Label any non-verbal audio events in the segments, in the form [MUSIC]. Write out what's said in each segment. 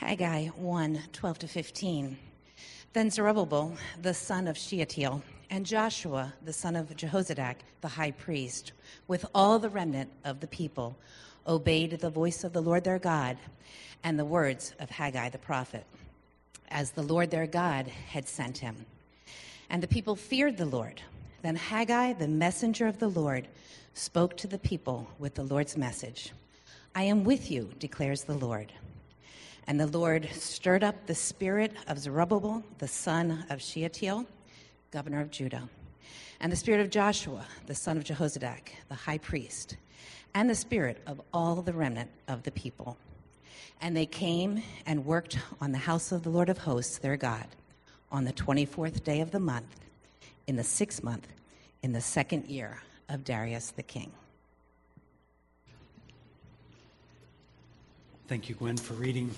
Haggai 1 12 to 15. Then Zerubbabel, the son of Shealtiel, and Joshua, the son of Jehozadak, the high priest, with all the remnant of the people, obeyed the voice of the Lord their God and the words of Haggai the prophet, as the Lord their God had sent him. And the people feared the Lord. Then Haggai, the messenger of the Lord, spoke to the people with the Lord's message I am with you, declares the Lord. And the Lord stirred up the spirit of Zerubbabel, the son of Shealtiel, governor of Judah, and the spirit of Joshua, the son of Jehozadak, the high priest, and the spirit of all the remnant of the people. And they came and worked on the house of the Lord of hosts, their God, on the 24th day of the month, in the sixth month, in the second year of Darius the king. Thank you, Gwen, for reading.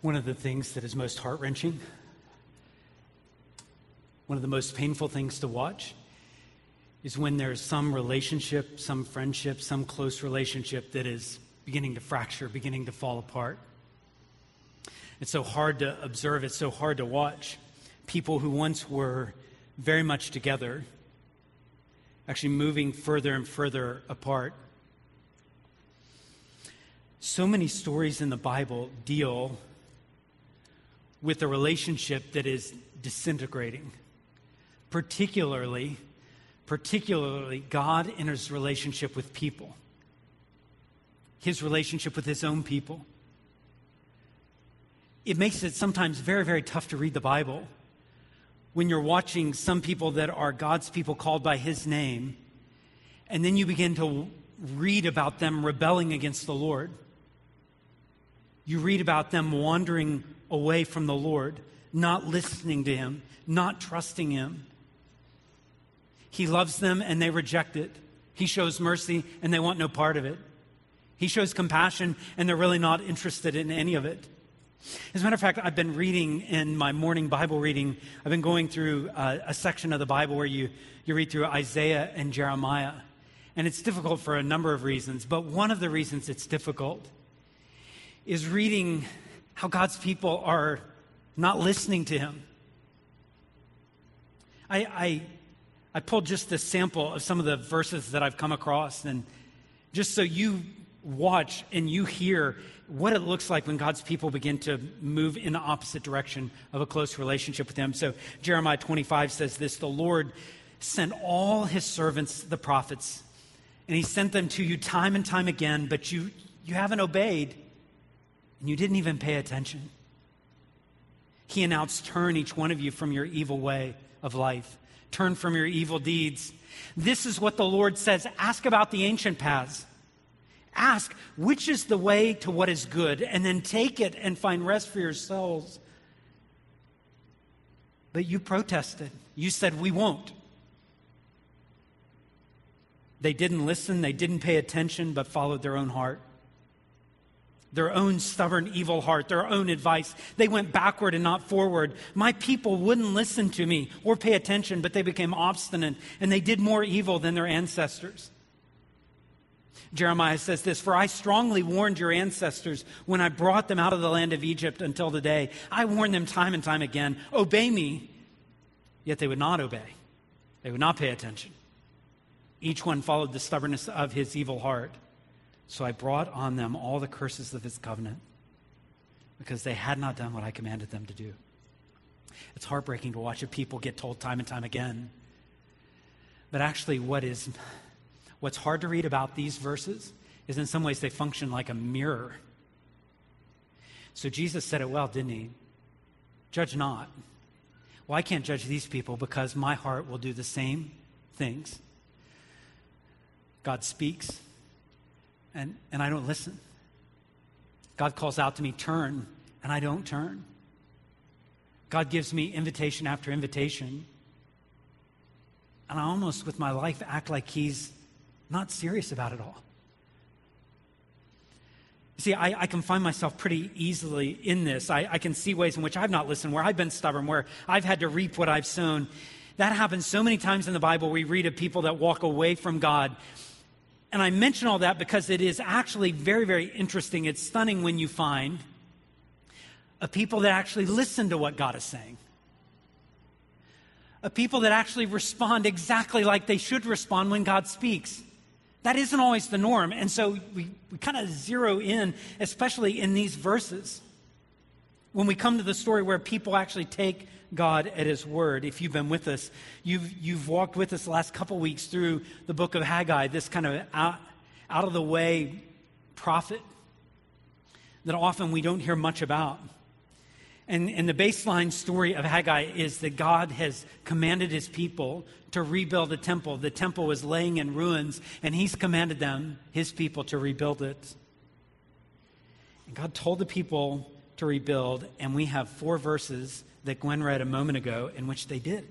One of the things that is most heart wrenching, one of the most painful things to watch, is when there's some relationship, some friendship, some close relationship that is beginning to fracture, beginning to fall apart. It's so hard to observe, it's so hard to watch. People who once were very much together actually moving further and further apart. So many stories in the Bible deal with a relationship that is disintegrating. Particularly, particularly God in his relationship with people. His relationship with his own people. It makes it sometimes very, very tough to read the Bible when you're watching some people that are God's people called by his name, and then you begin to read about them rebelling against the Lord you read about them wandering away from the Lord, not listening to Him, not trusting Him. He loves them and they reject it. He shows mercy and they want no part of it. He shows compassion and they're really not interested in any of it. As a matter of fact, I've been reading in my morning Bible reading, I've been going through a, a section of the Bible where you, you read through Isaiah and Jeremiah. And it's difficult for a number of reasons, but one of the reasons it's difficult is reading how God's people are not listening to him. I, I, I pulled just a sample of some of the verses that I've come across, and just so you watch and you hear what it looks like when God's people begin to move in the opposite direction of a close relationship with Him. So, Jeremiah 25 says this The Lord sent all His servants, the prophets, and He sent them to you time and time again, but you, you haven't obeyed and you didn't even pay attention. He announced, Turn each one of you from your evil way of life, turn from your evil deeds. This is what the Lord says ask about the ancient paths. Ask, which is the way to what is good, and then take it and find rest for your souls. But you protested. You said, We won't. They didn't listen, they didn't pay attention, but followed their own heart their own stubborn, evil heart, their own advice. They went backward and not forward. My people wouldn't listen to me or pay attention, but they became obstinate and they did more evil than their ancestors. Jeremiah says this For I strongly warned your ancestors when I brought them out of the land of Egypt until today. I warned them time and time again obey me, yet they would not obey. They would not pay attention. Each one followed the stubbornness of his evil heart. So I brought on them all the curses of his covenant because they had not done what I commanded them to do. It's heartbreaking to watch a people get told time and time again. But actually, what is what's hard to read about these verses is in some ways they function like a mirror. So Jesus said it well, didn't he? Judge not. Well, I can't judge these people because my heart will do the same things. God speaks, and, and I don't listen. God calls out to me, turn, and I don't turn. God gives me invitation after invitation. And I almost, with my life, act like He's not serious about it all. See, I, I, can find myself pretty easily in this. I, I, can see ways in which I've not listened, where I've been stubborn, where I've had to reap what I've sown. That happens so many times in the Bible. We read of people that walk away from God and I mention all that because it is actually very, very interesting. It's stunning when you find a people that actually listen to what God is saying, a people that actually respond exactly like they should respond when God speaks. That isn't always the norm. And so we, we kind of zero in, especially in these verses, when we come to the story where people actually take God at His word. If you've been with us, you've, you've walked with us the last couple weeks through the book of Haggai, this kind of out, out of the way prophet that often we don't hear much about. And, and the baseline story of Haggai is that God has commanded his people to rebuild a temple. The temple was laying in ruins, and he's commanded them, his people, to rebuild it. And God told the people to rebuild, and we have four verses that Gwen read a moment ago in which they did.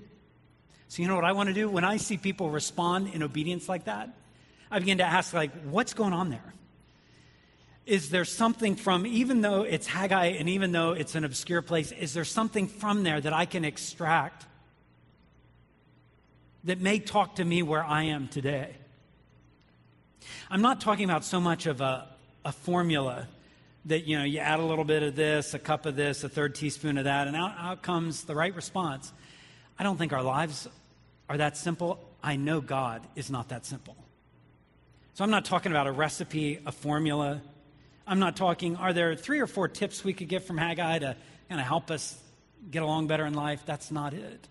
So, you know what I want to do? When I see people respond in obedience like that, I begin to ask, like, what's going on there? is there something from, even though it's Haggai and even though it's an obscure place, is there something from there that I can extract that may talk to me where I am today? I'm not talking about so much of a, a formula that, you know, you add a little bit of this, a cup of this, a third teaspoon of that, and out, out comes the right response. I don't think our lives are that simple. I know God is not that simple. So I'm not talking about a recipe, a formula, I'm not talking, are there three or four tips we could get from Haggai to kind of help us get along better in life? That's not it.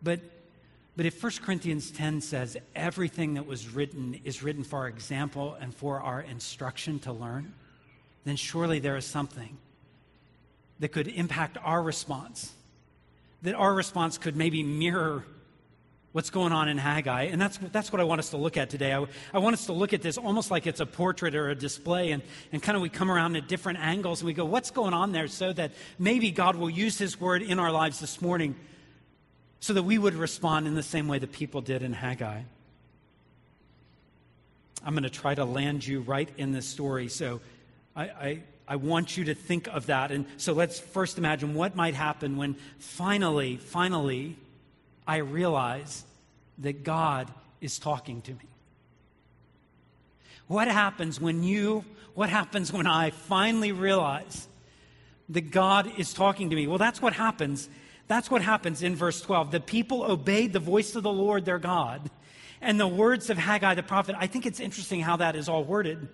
But, but if 1 Corinthians 10 says everything that was written is written for our example and for our instruction to learn, then surely there is something that could impact our response. That our response could maybe mirror what's going on in Haggai. And that's, that's what I want us to look at today. I, I, want us to look at this almost like it's a portrait or a display, and, and kind of we come around at different angles and we go, what's going on there so that maybe God will use His word in our lives this morning so that we would respond in the same way that people did in Haggai. I'm going to try to land you right in this story. So I, I, I want you to think of that. And so let's first imagine what might happen when finally, finally, I realize that God is talking to me. What happens when you, what happens when I finally realize that God is talking to me? Well, that's what happens. That's what happens in verse 12. The people obeyed the voice of the Lord their God and the words of Haggai the prophet. I think it's interesting how that is all worded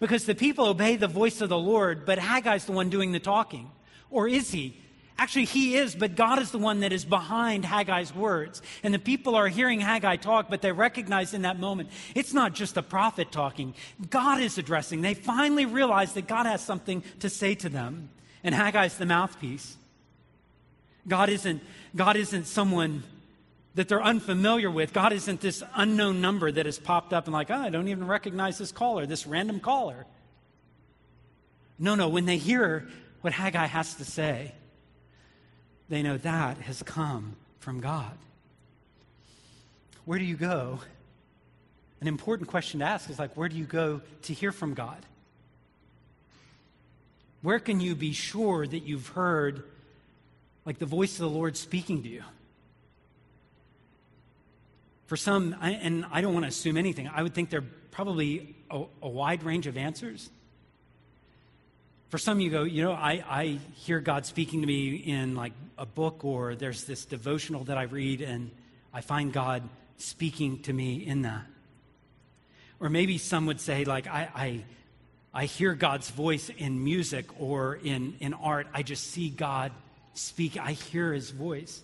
because the people obey the voice of the Lord, but Haggai's the one doing the talking. Or is he? Actually, he is, but God is the one that is behind Haggai's words. And the people are hearing Haggai talk, but they recognize in that moment it's not just a prophet talking. God is addressing. They finally realize that God has something to say to them. And Haggai's the mouthpiece. God isn't, God isn't someone that they're unfamiliar with. God isn't this unknown number that has popped up and like, oh, I don't even recognize this caller, this random caller. No, no, when they hear what Haggai has to say, they know that has come from God. Where do you go? An important question to ask is like, where do you go to hear from God? Where can you be sure that you've heard like the voice of the Lord speaking to you? For some, I, and I don't want to assume anything, I would think there are probably a, a wide range of answers. For some, you go, you know, I, I hear God speaking to me in like a book, or there's this devotional that I read, and I find God speaking to me in that. Or maybe some would say, like, I, I, I hear God's voice in music or in, in art. I just see God speak. I hear his voice.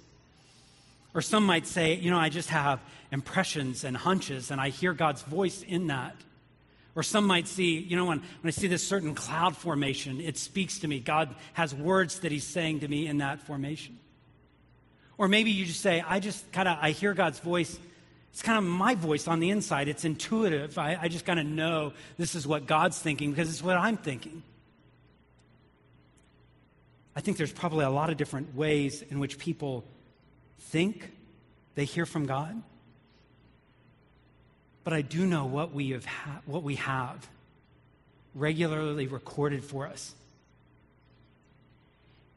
Or some might say, you know, I just have impressions and hunches, and I hear God's voice in that. Or some might see, you know, when, when I see this certain cloud formation, it speaks to me. God has words that He's saying to me in that formation. Or maybe you just say, I just kind of, I hear God's voice. It's kind of my voice on the inside. It's intuitive. I, I just kind of know this is what God's thinking because it's what I'm thinking. I think there's probably a lot of different ways in which people think they hear from God. But I do know what we have, ha- what we have regularly recorded for us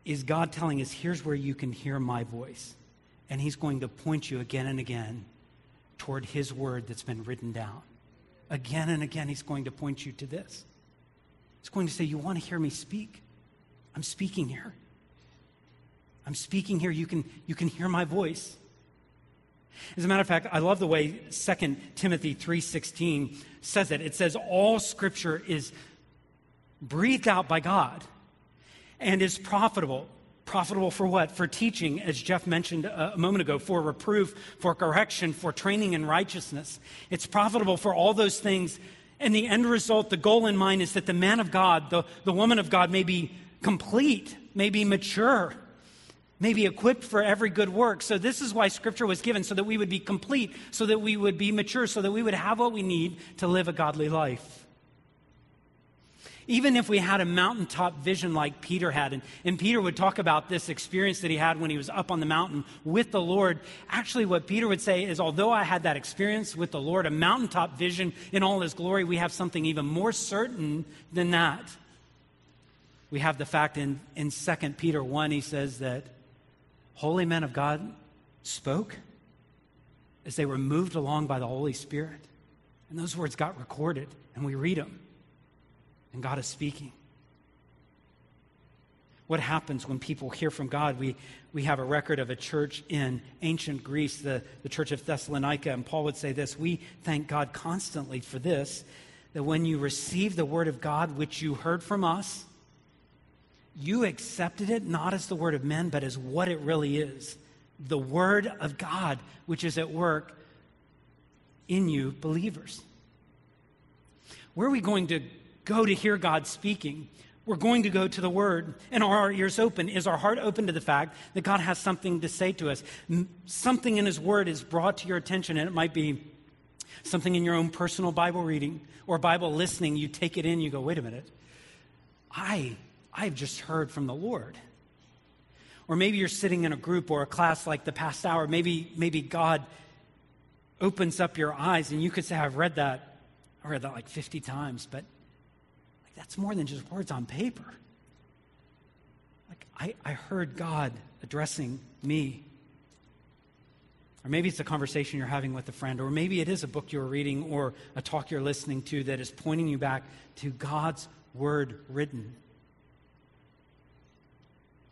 is God telling us, here's where you can hear my voice. And he's going to point you again and again toward his word that's been written down. Again and again, he's going to point you to this. He's going to say, You want to hear me speak? I'm speaking here. I'm speaking here. You can, you can hear my voice. As a matter of fact, I love the way 2 Timothy 3:16 says it. It says all scripture is breathed out by God and is profitable. Profitable for what? For teaching, as Jeff mentioned a moment ago, for reproof, for correction, for training in righteousness. It's profitable for all those things. And the end result, the goal in mind is that the man of God, the, the woman of God, may be complete, may be mature, may be equipped for every good work. So, this is why Scripture was given, so that we would be complete, so that we would be mature, so that we would have what we need to live a godly life. Even if we had a mountaintop vision like Peter had, and, and Peter would talk about this experience that he had when he was up on the mountain with the Lord. Actually, what Peter would say is, although I had that experience with the Lord, a mountaintop vision in all his glory, we have something even more certain than that. We have the fact in, in 2 Peter 1, he says that holy men of God spoke as they were moved along by the Holy Spirit. And those words got recorded, and we read them and God is speaking. What happens when people hear from God? We, we have a record of a church in ancient Greece, the, the church of Thessalonica, and Paul would say this We thank God constantly for this, that when you receive the word of God, which you heard from us, you accepted it not as the word of men, but as what it really is the word of God, which is at work in you, believers. Where are we going to go to hear God speaking. We're going to go to the Word, and are our ears open? Is our heart open to the fact that God has something to say to us? Something in His Word is brought to your attention, and it might be something in your own personal Bible reading or Bible listening. You take it in, you go, wait a minute. I, I've just heard from the Lord. Or maybe you're sitting in a group or a class like the past hour. Maybe, maybe God opens up your eyes, and you could say, I've read that. I read that like 50 times, but like, that's more than just words on paper. Like, I, I heard God addressing me. Or maybe it's a conversation you're having with a friend, or maybe it is a book you're reading or a talk you're listening to that is pointing you back to God's word written.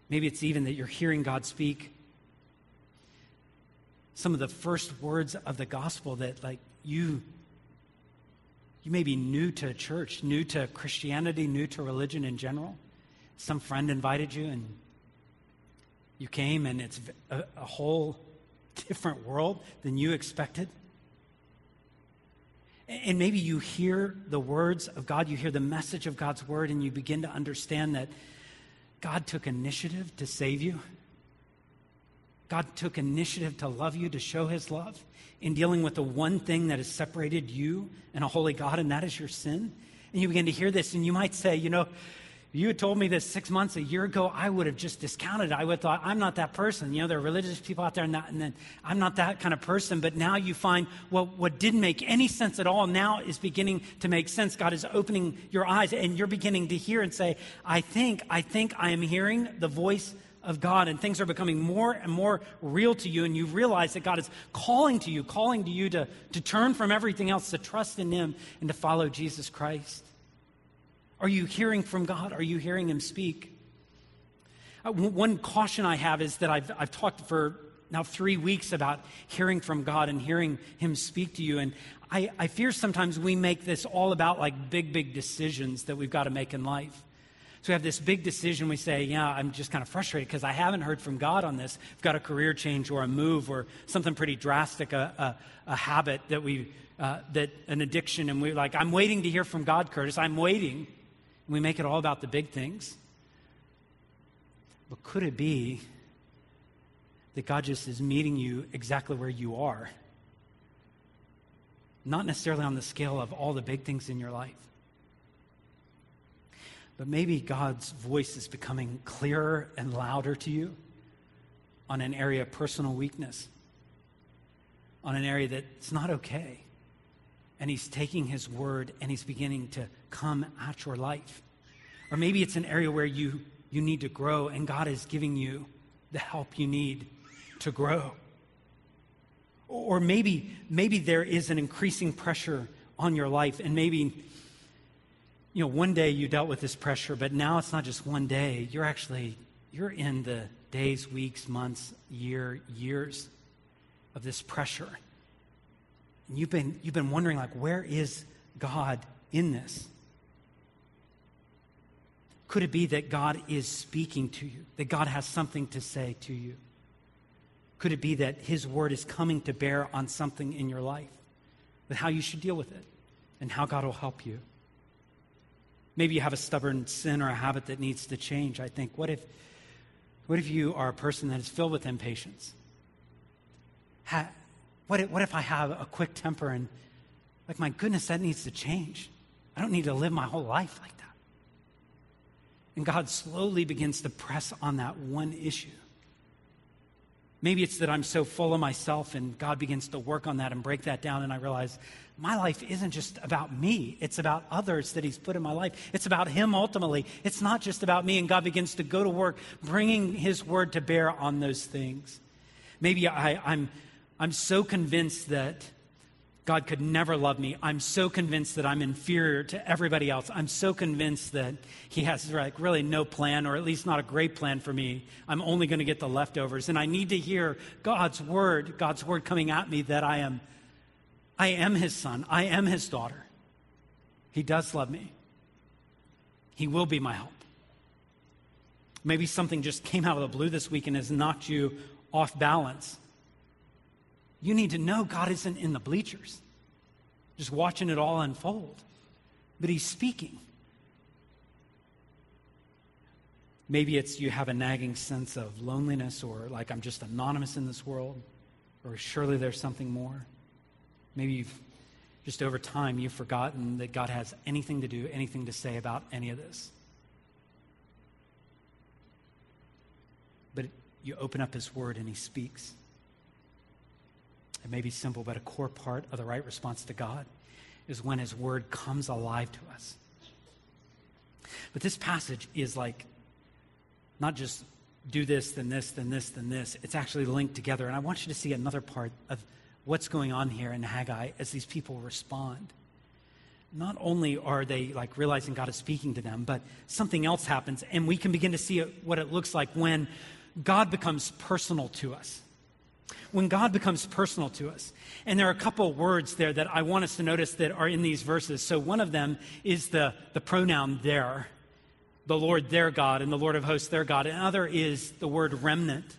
Maybe it's even that you're hearing God speak some of the first words of the gospel that like you you may be new to church, new to Christianity, new to religion in general. Some friend invited you and you came and it's a, a whole [LAUGHS] different world than you expected. And maybe you hear the words of God, you hear the message of God's word, and you begin to understand that God took initiative to save you. God took initiative to love you, to show his love in dealing with the one thing that has separated you and a holy God, and that is your sin. And you begin to hear this, and you might say, you know, you had told me this six months, a year ago, I would have just discounted it. I would have thought, I'm not that person. You know, there are religious people out there, and, that, and then I'm not that kind of person. But now you find well, what didn't make any sense at all now is beginning to make sense. God is opening your eyes, and you're beginning to hear and say, I think, I think I am hearing the voice of God and things are becoming more and more real to you, and you realize that God is calling to you, calling to you to, to turn from everything else, to trust in Him, and to follow Jesus Christ? Are you hearing from God? Are you hearing Him speak? Uh, one caution I have is that I've, I've talked for now three weeks about hearing from God and hearing Him speak to you. And I, I fear sometimes we make this all about like big, big decisions that we've got to make in life. So we have this big decision. We say, yeah, I'm just kind of frustrated because I haven't heard from God on this. I've got a career change or a move or something pretty drastic, a, a, a habit that we, uh, that an addiction. And we're like, I'm waiting to hear from God, Curtis. I'm waiting. We make it all about the big things. But could it be that God just is meeting you exactly where you are? Not necessarily on the scale of all the big things in your life but maybe God's voice is becoming clearer and louder to you on an area of personal weakness, on an area that's not okay. And He's taking His word and He's beginning to come at your life. Or maybe it's an area where you, you need to grow and God is giving you the help you need to grow. Or maybe, maybe there is an increasing pressure on your life, and maybe you know, one day you dealt with this pressure, but now it's not just one day. You're actually, you're in the days, weeks, months, year, years of this pressure. And you've been, you've been wondering, like, where is God in this? Could it be that God is speaking to you, that God has something to say to you? Could it be that His word is coming to bear on something in your life, with how you should deal with it, and how God will help you? Maybe you have a stubborn sin or a habit that needs to change. I think, what if, what if you are a person that is filled with impatience? What, if, what if I have a quick temper and, like, my goodness, that needs to change? I don't need to live my whole life like that. And God slowly begins to press on that one issue. Maybe it's that I'm so full of myself and God begins to work on that and break that down, and I realize my life isn't just about me. It's about others that He's put in my life. It's about Him ultimately. It's not just about me, and God begins to go to work bringing His word to bear on those things. Maybe I, I'm, I'm so convinced that God could never love me. I'm so convinced that I'm inferior to everybody else. I'm so convinced that He has like really no plan, or at least not a great plan for me. I'm only going to get the leftovers. And I need to hear God's word, God's word coming at me that I am, I am His son. I am His daughter. He does love me. He will be my help. Maybe something just came out of the blue this week and has knocked you off balance. You need to know God isn't in the bleachers, just watching it all unfold, but He's speaking. Maybe it's you have a nagging sense of loneliness or like I'm just anonymous in this world, or surely there's something more. Maybe you've just over time you've forgotten that God has anything to do, anything to say about any of this. But you open up His Word and He speaks. It may be simple, but a core part of the right response to God is when His Word comes alive to us. But this passage is like not just do this, then this, then this, then this. It's actually linked together. And I want you to see another part of what's going on here in Haggai as these people respond. Not only are they like realizing God is speaking to them, but something else happens, and we can begin to see what it looks like when God becomes personal to us when God becomes personal to us. And there are a couple words there that I want us to notice that are in these verses. So one of them is the, the pronoun there, the Lord their God, and the Lord of hosts their God. Another is the word remnant.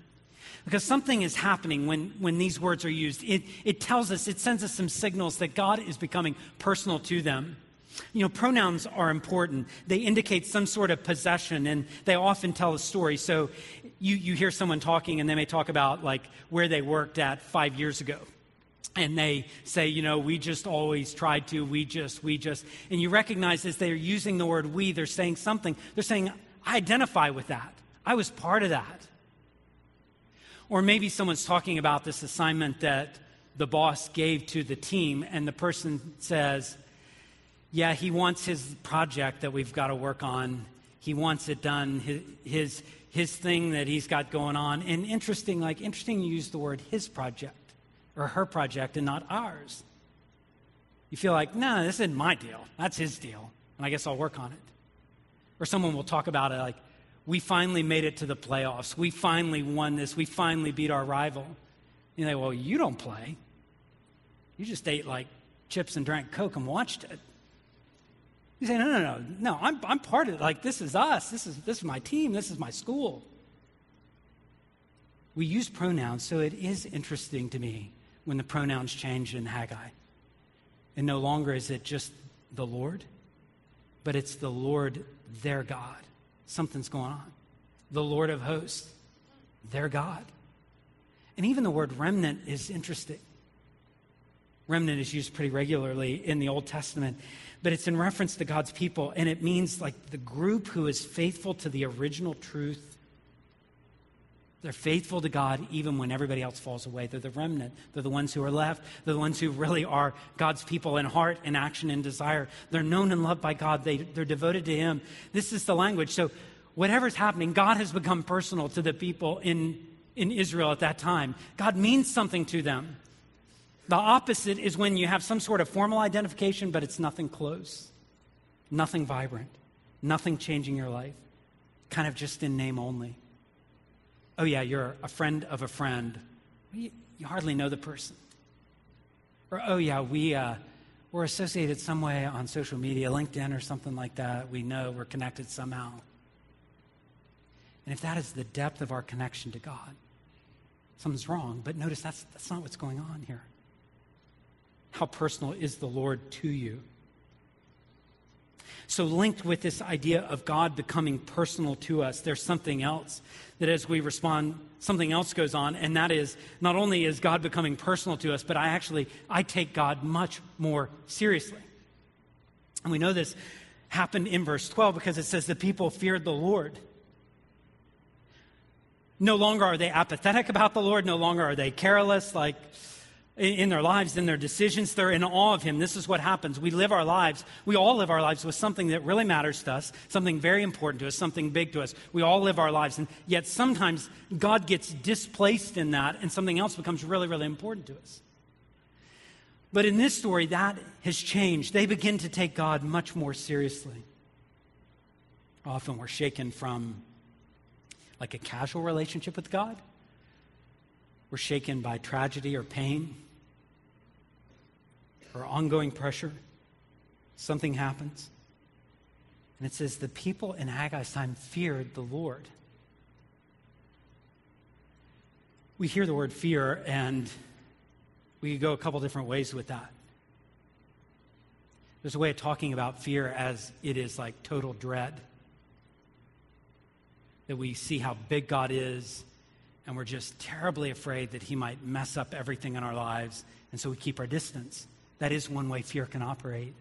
Because something is happening when, when these words are used. It, it tells us, it sends us some signals that God is becoming personal to them. You know, pronouns are important. They indicate some sort of possession and they often tell a story. So you, you hear someone talking and they may talk about like where they worked at five years ago. And they say, you know, we just always tried to, we just, we just. And you recognize as they're using the word we, they're saying something. They're saying, I identify with that. I was part of that. Or maybe someone's talking about this assignment that the boss gave to the team, and the person says, yeah, he wants his project that we've got to work on. He wants it done, his, his, his thing that he's got going on. And interesting, like, interesting you use the word his project or her project and not ours. You feel like, no, this isn't my deal. That's his deal. And I guess I'll work on it. Or someone will talk about it like, we finally made it to the playoffs. We finally won this. We finally beat our rival. You know, well, you don't play. You just ate like chips and drank Coke and watched it. You say, no, no, no, no, I'm, I'm part of it. Like, this is us. This is, this is my team. This is my school. We use pronouns, so it is interesting to me when the pronouns change in Haggai. And no longer is it just the Lord, but it's the Lord, their God. Something's going on. The Lord of hosts, their God. And even the word remnant is interesting. Remnant is used pretty regularly in the Old Testament but it's in reference to God's people, and it means like the group who is faithful to the original truth. They're faithful to God even when everybody else falls away. They're the remnant. They're the ones who are left. They're the ones who really are God's people in heart and action and desire. They're known and loved by God. They, they're devoted to Him. This is the language. So, whatever's happening, God has become personal to the people in, in Israel at that time. God means something to them. The opposite is when you have some sort of formal identification, but it's nothing close. nothing vibrant, nothing changing your life, kind of just in name only. Oh, yeah, you're a friend of a friend. You, you hardly know the person. Or, oh, yeah, we, uh, we're associated some way on social media, LinkedIn or something like that. We know we're connected somehow. And if that is the depth of our connection to God, something's wrong. But notice that's, that's not what's going on here. How personal is the Lord to you? So, linked with this idea of God becoming personal to us, there's something else that as we respond, something else goes on, and that is not only is God becoming personal to us, but I actually I take God much more seriously. And we know this happened in verse 12 because it says the people feared the Lord. No longer are they apathetic about the Lord, no longer are they careless, like in their lives, in their decisions. They're in awe of Him. This is what happens. We live our lives, we all live our lives with something that really matters to us, something very important to us, something big to us. We all live our lives. And yet sometimes God gets displaced in that, and something else becomes really, really important to us. But in this story, that has changed. They begin to take God much more seriously. Often we're shaken from like a casual relationship with God. We're shaken by tragedy or pain or ongoing pressure, something happens. And it says, the people in Haggai's time feared the Lord. We hear the word fear, and we go a couple different ways with that. There's a way of talking about fear as it is like total dread. That we see how big God is, and we're just terribly afraid that He might mess up everything in our lives, and so we keep our distance. That is one way fear can operate.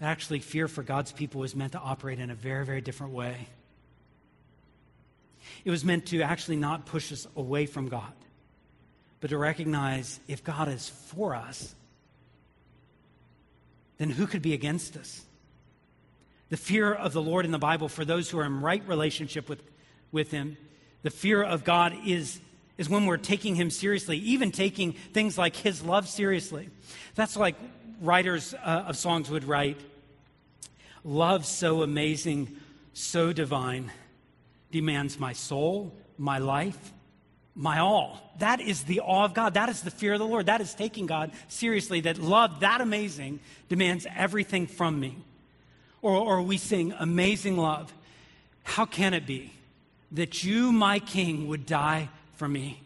But actually, fear for God's people was meant to operate in a very, very different way. It was meant to actually not push us away from God, but to recognize if God is for us, then who could be against us? The fear of the Lord in the Bible for those who are in right relationship with, with Him, the fear of God is is when we're taking him seriously, even taking things like his love seriously. That's like writers uh, of songs would write Love so amazing, so divine, demands my soul, my life, my all. That is the awe of God. That is the fear of the Lord. That is taking God seriously. That love that amazing demands everything from me. Or, or we sing, Amazing love. How can it be that you, my King, would die for me.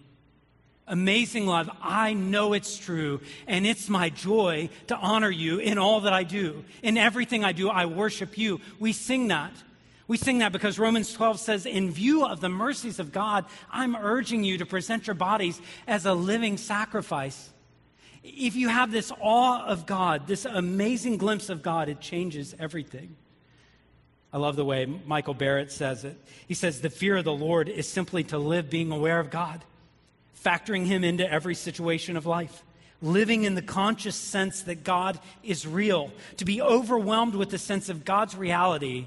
Amazing love. I know it's true, and it's my joy to honor you in all that I do. In everything I do, I worship you. We sing that. We sing that because Romans 12 says, in view of the mercies of God, I'm urging you to present your bodies as a living sacrifice. If you have this awe of God, this amazing glimpse of God, it changes everything. I love the way Michael Barrett says it. He says, The fear of the Lord is simply to live being aware of God, factoring Him into every situation of life, living in the conscious sense that God is real. To be overwhelmed with the sense of God's reality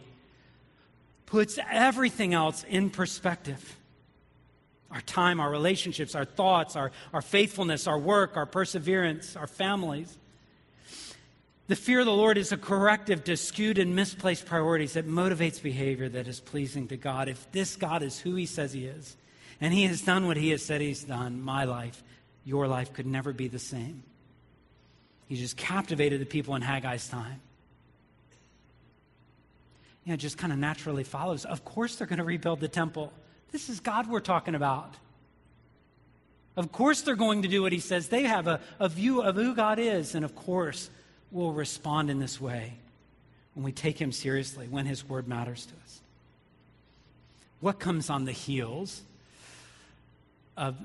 puts everything else in perspective our time, our relationships, our thoughts, our, our faithfulness, our work, our perseverance, our families. The fear of the Lord is a corrective to skewed and misplaced priorities that motivates behavior that is pleasing to God. If this God is who he says he is, and he has done what he has said he's done, my life, your life could never be the same. He just captivated the people in Haggai's time. You know, it just kind of naturally follows. Of course, they're going to rebuild the temple. This is God we're talking about. Of course, they're going to do what he says. They have a, a view of who God is. And of course, will respond in this way when we take him seriously, when his word matters to us. What comes on the heels of,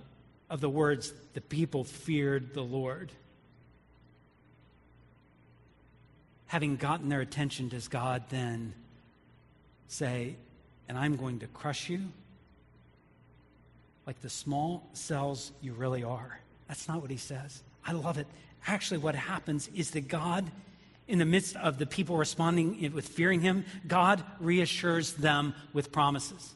of the words, the people feared the Lord? Having gotten their attention, does God then say, and I'm going to crush you like the small cells you really are? That's not what he says. I love it actually what happens is that God, in the midst of the people responding with fearing him, God reassures them with promises.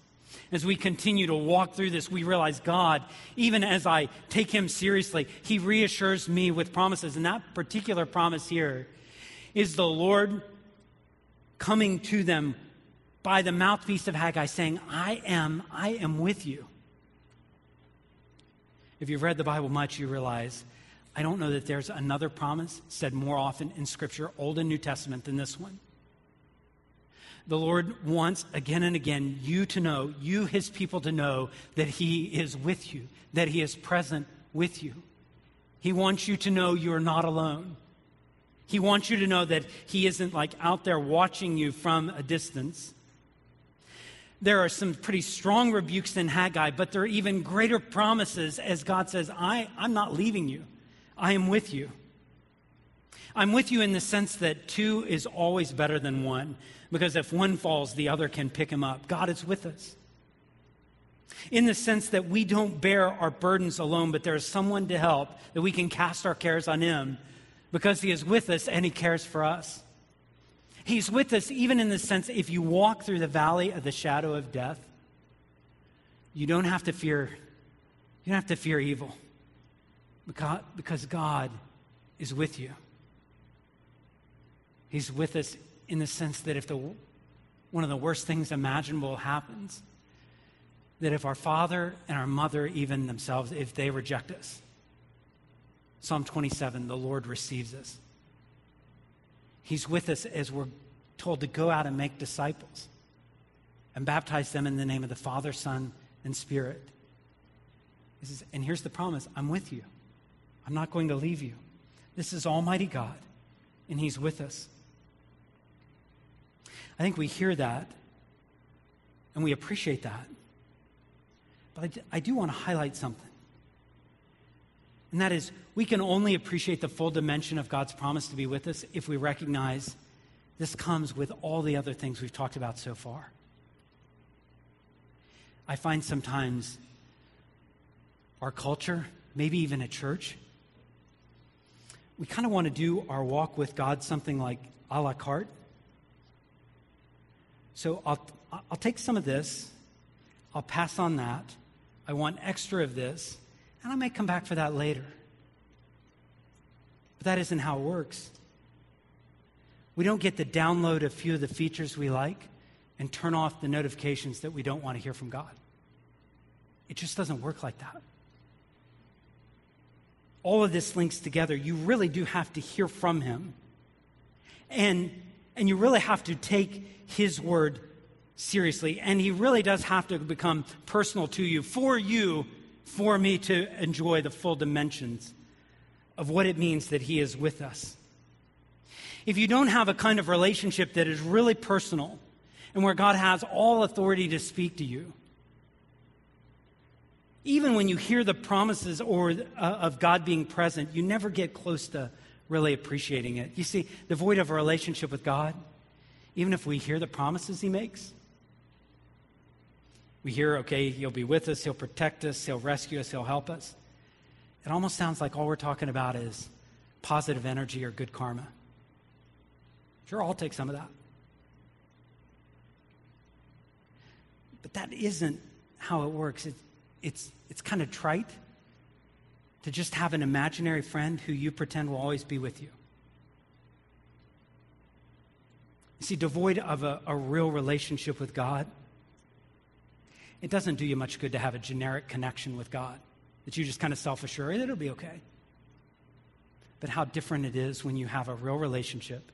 As we continue to walk through this, we realize God, even as I take him seriously, he reassures me with promises. And that particular promise here is the Lord coming to them by the mouthpiece of Haggai saying, I am, I am with you. If you've read the Bible much, you realize I don't know that there's another promise said more often in Scripture, Old and New Testament, than this one. The Lord wants again and again you to know, you, his people, to know that he is with you, that he is present with you. He wants you to know you're not alone. He wants you to know that he isn't like out there watching you from a distance. There are some pretty strong rebukes in Haggai, but there are even greater promises as God says, I, I'm not leaving you. I am with you. I'm with you in the sense that two is always better than one, because if one falls, the other can pick him up. God is with us. In the sense that we don't bear our burdens alone, but there is someone to help, that we can cast our cares on him, because he is with us and he cares for us. He's with us even in the sense if you walk through the valley of the shadow of death, you don't have to fear you don't have to fear evil because, God is with you. He's with us in the sense that if the, one of the worst things imaginable happens, that if our father and our mother, even themselves, if they reject us, Psalm 27, the Lord receives us. He's with us as we're told to go out and make disciples and baptize them in the name of the Father, Son, and Spirit. He says, and here's the promise I'm with you. I'm not going to leave you. This is Almighty God, and He's with us. I think we hear that and we appreciate that. But I do want to highlight something. And that is, we can only appreciate the full dimension of God's promise to be with us if we recognize this comes with all the other things we've talked about so far. I find sometimes our culture, maybe even a church, we kind of want to do our walk with God something like a la carte. So I'll, I'll take some of this, I'll pass on that. I want extra of this, and I may come back for that later. But that isn't how it works. We don't get to download a few of the features we like and turn off the notifications that we don't want to hear from God. It just doesn't work like that all of this links together. You really do have to hear from him. And, and you really have to take his word seriously. And he really does have to become personal to you, for you, for me to enjoy the full dimensions of what it means that he is with us. If you don't have a kind of relationship that is really personal and where God has all authority to speak to you, even when you hear the promises or uh, of God being present, you never get close to really appreciating it. You see, the void of a relationship with God, even if we hear the promises He makes, we hear, okay, He'll be with us, He'll protect us, He'll rescue us, He'll help us. It almost sounds like all we're talking about is positive energy or good karma. Sure, I'll take some of that. But that isn't how it works. It, it's, it's kind of trite to just have an imaginary friend who you pretend will always be with you. You see, devoid of a, a real relationship with God, it doesn't do you much good to have a generic connection with God that you just kind of self assure that it'll be okay. But how different it is when you have a real relationship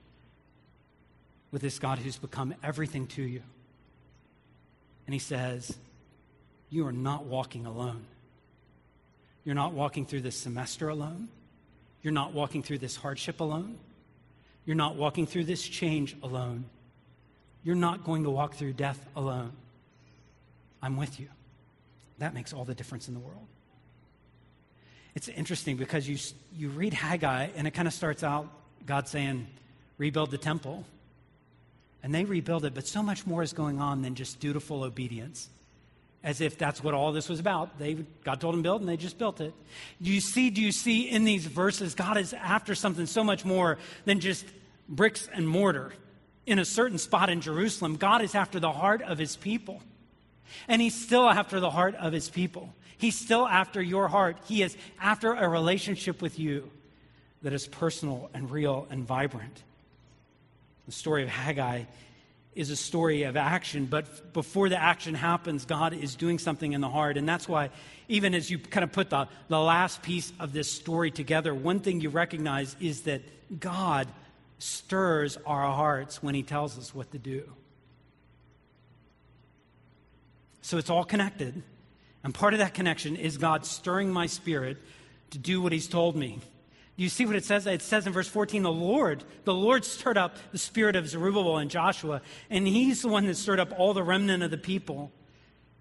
with this God who's become everything to you. And he says, You are not walking alone. You're not walking through this semester alone. You're not walking through this hardship alone. You're not walking through this change alone. You're not going to walk through death alone. I'm with you. That makes all the difference in the world. It's interesting because you, you read Haggai and it kind of starts out God saying, rebuild the temple. And they rebuild it, but so much more is going on than just dutiful obedience as if that's what all this was about. They, God told them build, and they just built it. Do you see, do you see in these verses, God is after something so much more than just bricks and mortar in a certain spot in Jerusalem. God is after the heart of his people. And he's still after the heart of his people. He's still after your heart. He is after a relationship with you that is personal and real and vibrant. The story of Haggai is a story of action, but before the action happens, God is doing something in the heart. And that's why, even as you kind of put the, the last piece of this story together, one thing you recognize is that God stirs our hearts when He tells us what to do. So it's all connected. And part of that connection is God stirring my spirit to do what He's told me. You see what it says? It says in verse 14, the Lord, the Lord stirred up the spirit of Zerubbabel and Joshua, and he's the one that stirred up all the remnant of the people.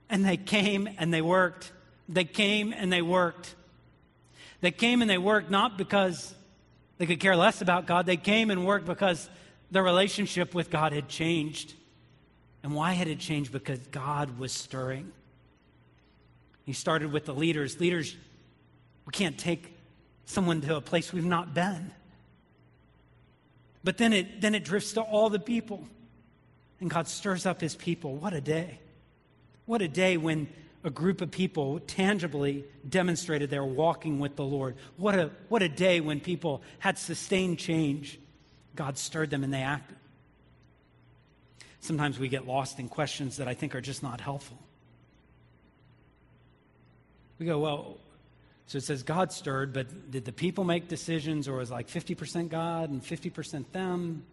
And they came and they worked. They came and they worked. They came and they worked not because they could care less about God. They came and worked because their relationship with God had changed. And why had it changed? Because God was stirring. He started with the leaders. Leaders, we can't take someone to a place we've not been. But then it, then it drifts to all the people. And God stirs up his people. What a day. What a day when a group of people tangibly demonstrated they're walking with the Lord. What a, what a day when people had sustained change. God stirred them and they acted. Sometimes we get lost in questions that I think are just not helpful. We go, well, so it says God stirred, but did the people make decisions or was like 50% God and 50% them?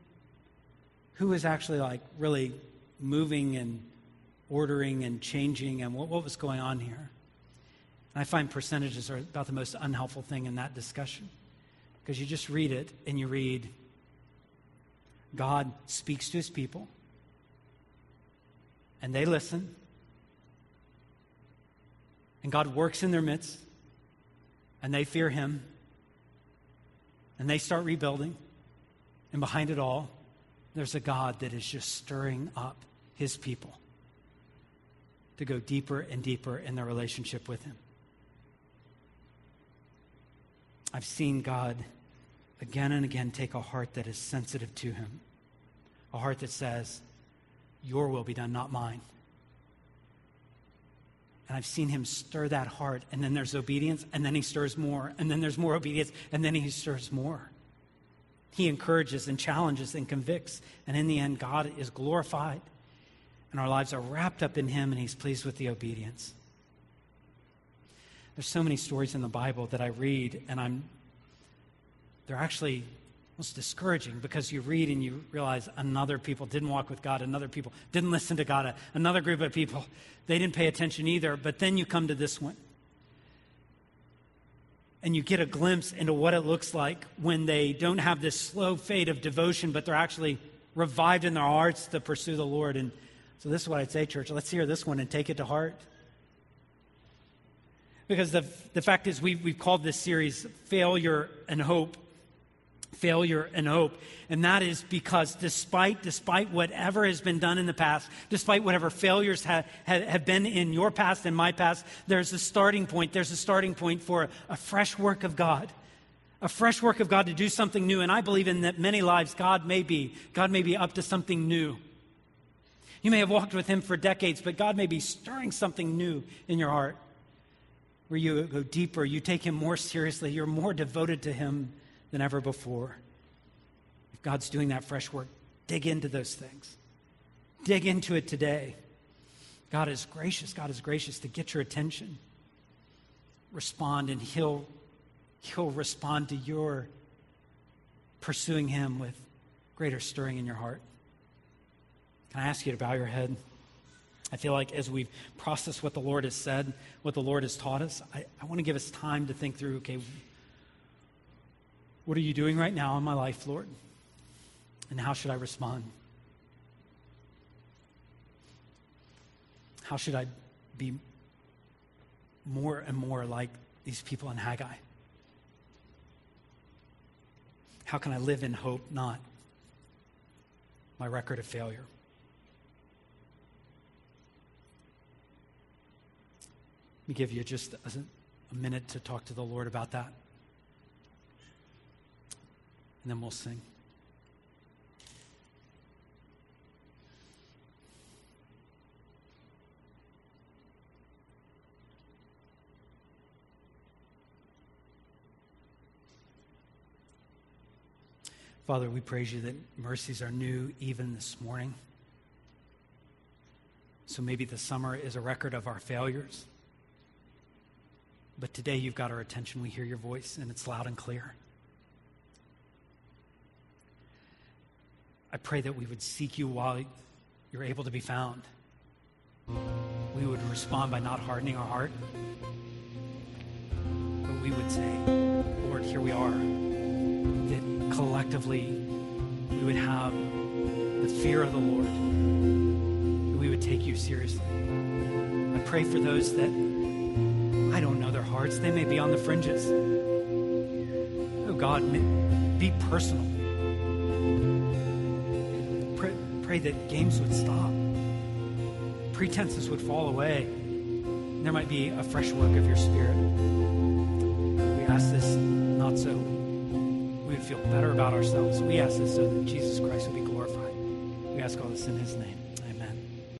Who was actually like really moving and ordering and changing and what, what was going on here? And I find percentages are about the most unhelpful thing in that discussion because you just read it and you read God speaks to his people and they listen and God works in their midst and they fear him and they start rebuilding. And behind it all, there's a God that is just stirring up his people to go deeper and deeper in their relationship with him. I've seen God again and again take a heart that is sensitive to him, a heart that says, Your will be done, not mine. And I've seen him stir that heart, and then there's obedience, and then he stirs more, and then there's more obedience, and then he stirs more. He encourages and challenges and convicts, and in the end, God is glorified, and our lives are wrapped up in him, and he's pleased with the obedience. There's so many stories in the Bible that I read, and I'm they're actually almost discouraging because you read and you realize another people didn't walk with God, another people didn't listen to God, another group of people, they didn't pay attention either. But then you come to this one. And you get a glimpse into what it looks like when they don't have this slow fade of devotion, but they're actually revived in their hearts to pursue the Lord. And so, this is what I'd say, church. Let's hear this one and take it to heart. Because the, the fact is, we've, we've called this series Failure and Hope failure and hope. And that is because despite, despite whatever has been done in the past, despite whatever failures have, have, have been in your past and my past, there's a starting point. There's a starting point for a, a fresh work of God. A fresh work of God to do something new. And I believe in that many lives, God may be, God may be up to something new. You may have walked with Him for decades, but God may be stirring something new in your heart where you go deeper, you take Him more seriously, you're more devoted to Him than ever before. If God's doing that fresh work, dig into those things. Dig into it today. God is gracious. God is gracious to get your attention. Respond, and He'll, he'll respond to your pursuing Him with greater stirring in your heart. Can I ask you to bow your head? I feel like as we've processed what the Lord has said, what the Lord has taught us, I, I want to give us time to think through okay, what are you doing right now in my life, Lord? And how should I respond? How should I be more and more like these people in Haggai? How can I live in hope, not my record of failure? Let me give you just a, a minute to talk to the Lord about that and then we'll sing. Father, we praise you that mercies are new even this morning. So maybe the summer is a record of our failures. But today you've got our attention. We hear your voice, and it's loud and clear. I pray that we would seek you while you're able to be found. We would respond by not hardening our heart, but we would say, Lord, here we are. That collectively we would have the fear of the Lord, that we would take you seriously. I pray for those that I don't know their hearts, they may be on the fringes. Oh God, be personal that games would stop, pretenses would fall away. There might be a fresh work of your spirit. We ask this not so we would feel better about ourselves. We ask this so that Jesus Christ would be glorified. We ask all this in his name.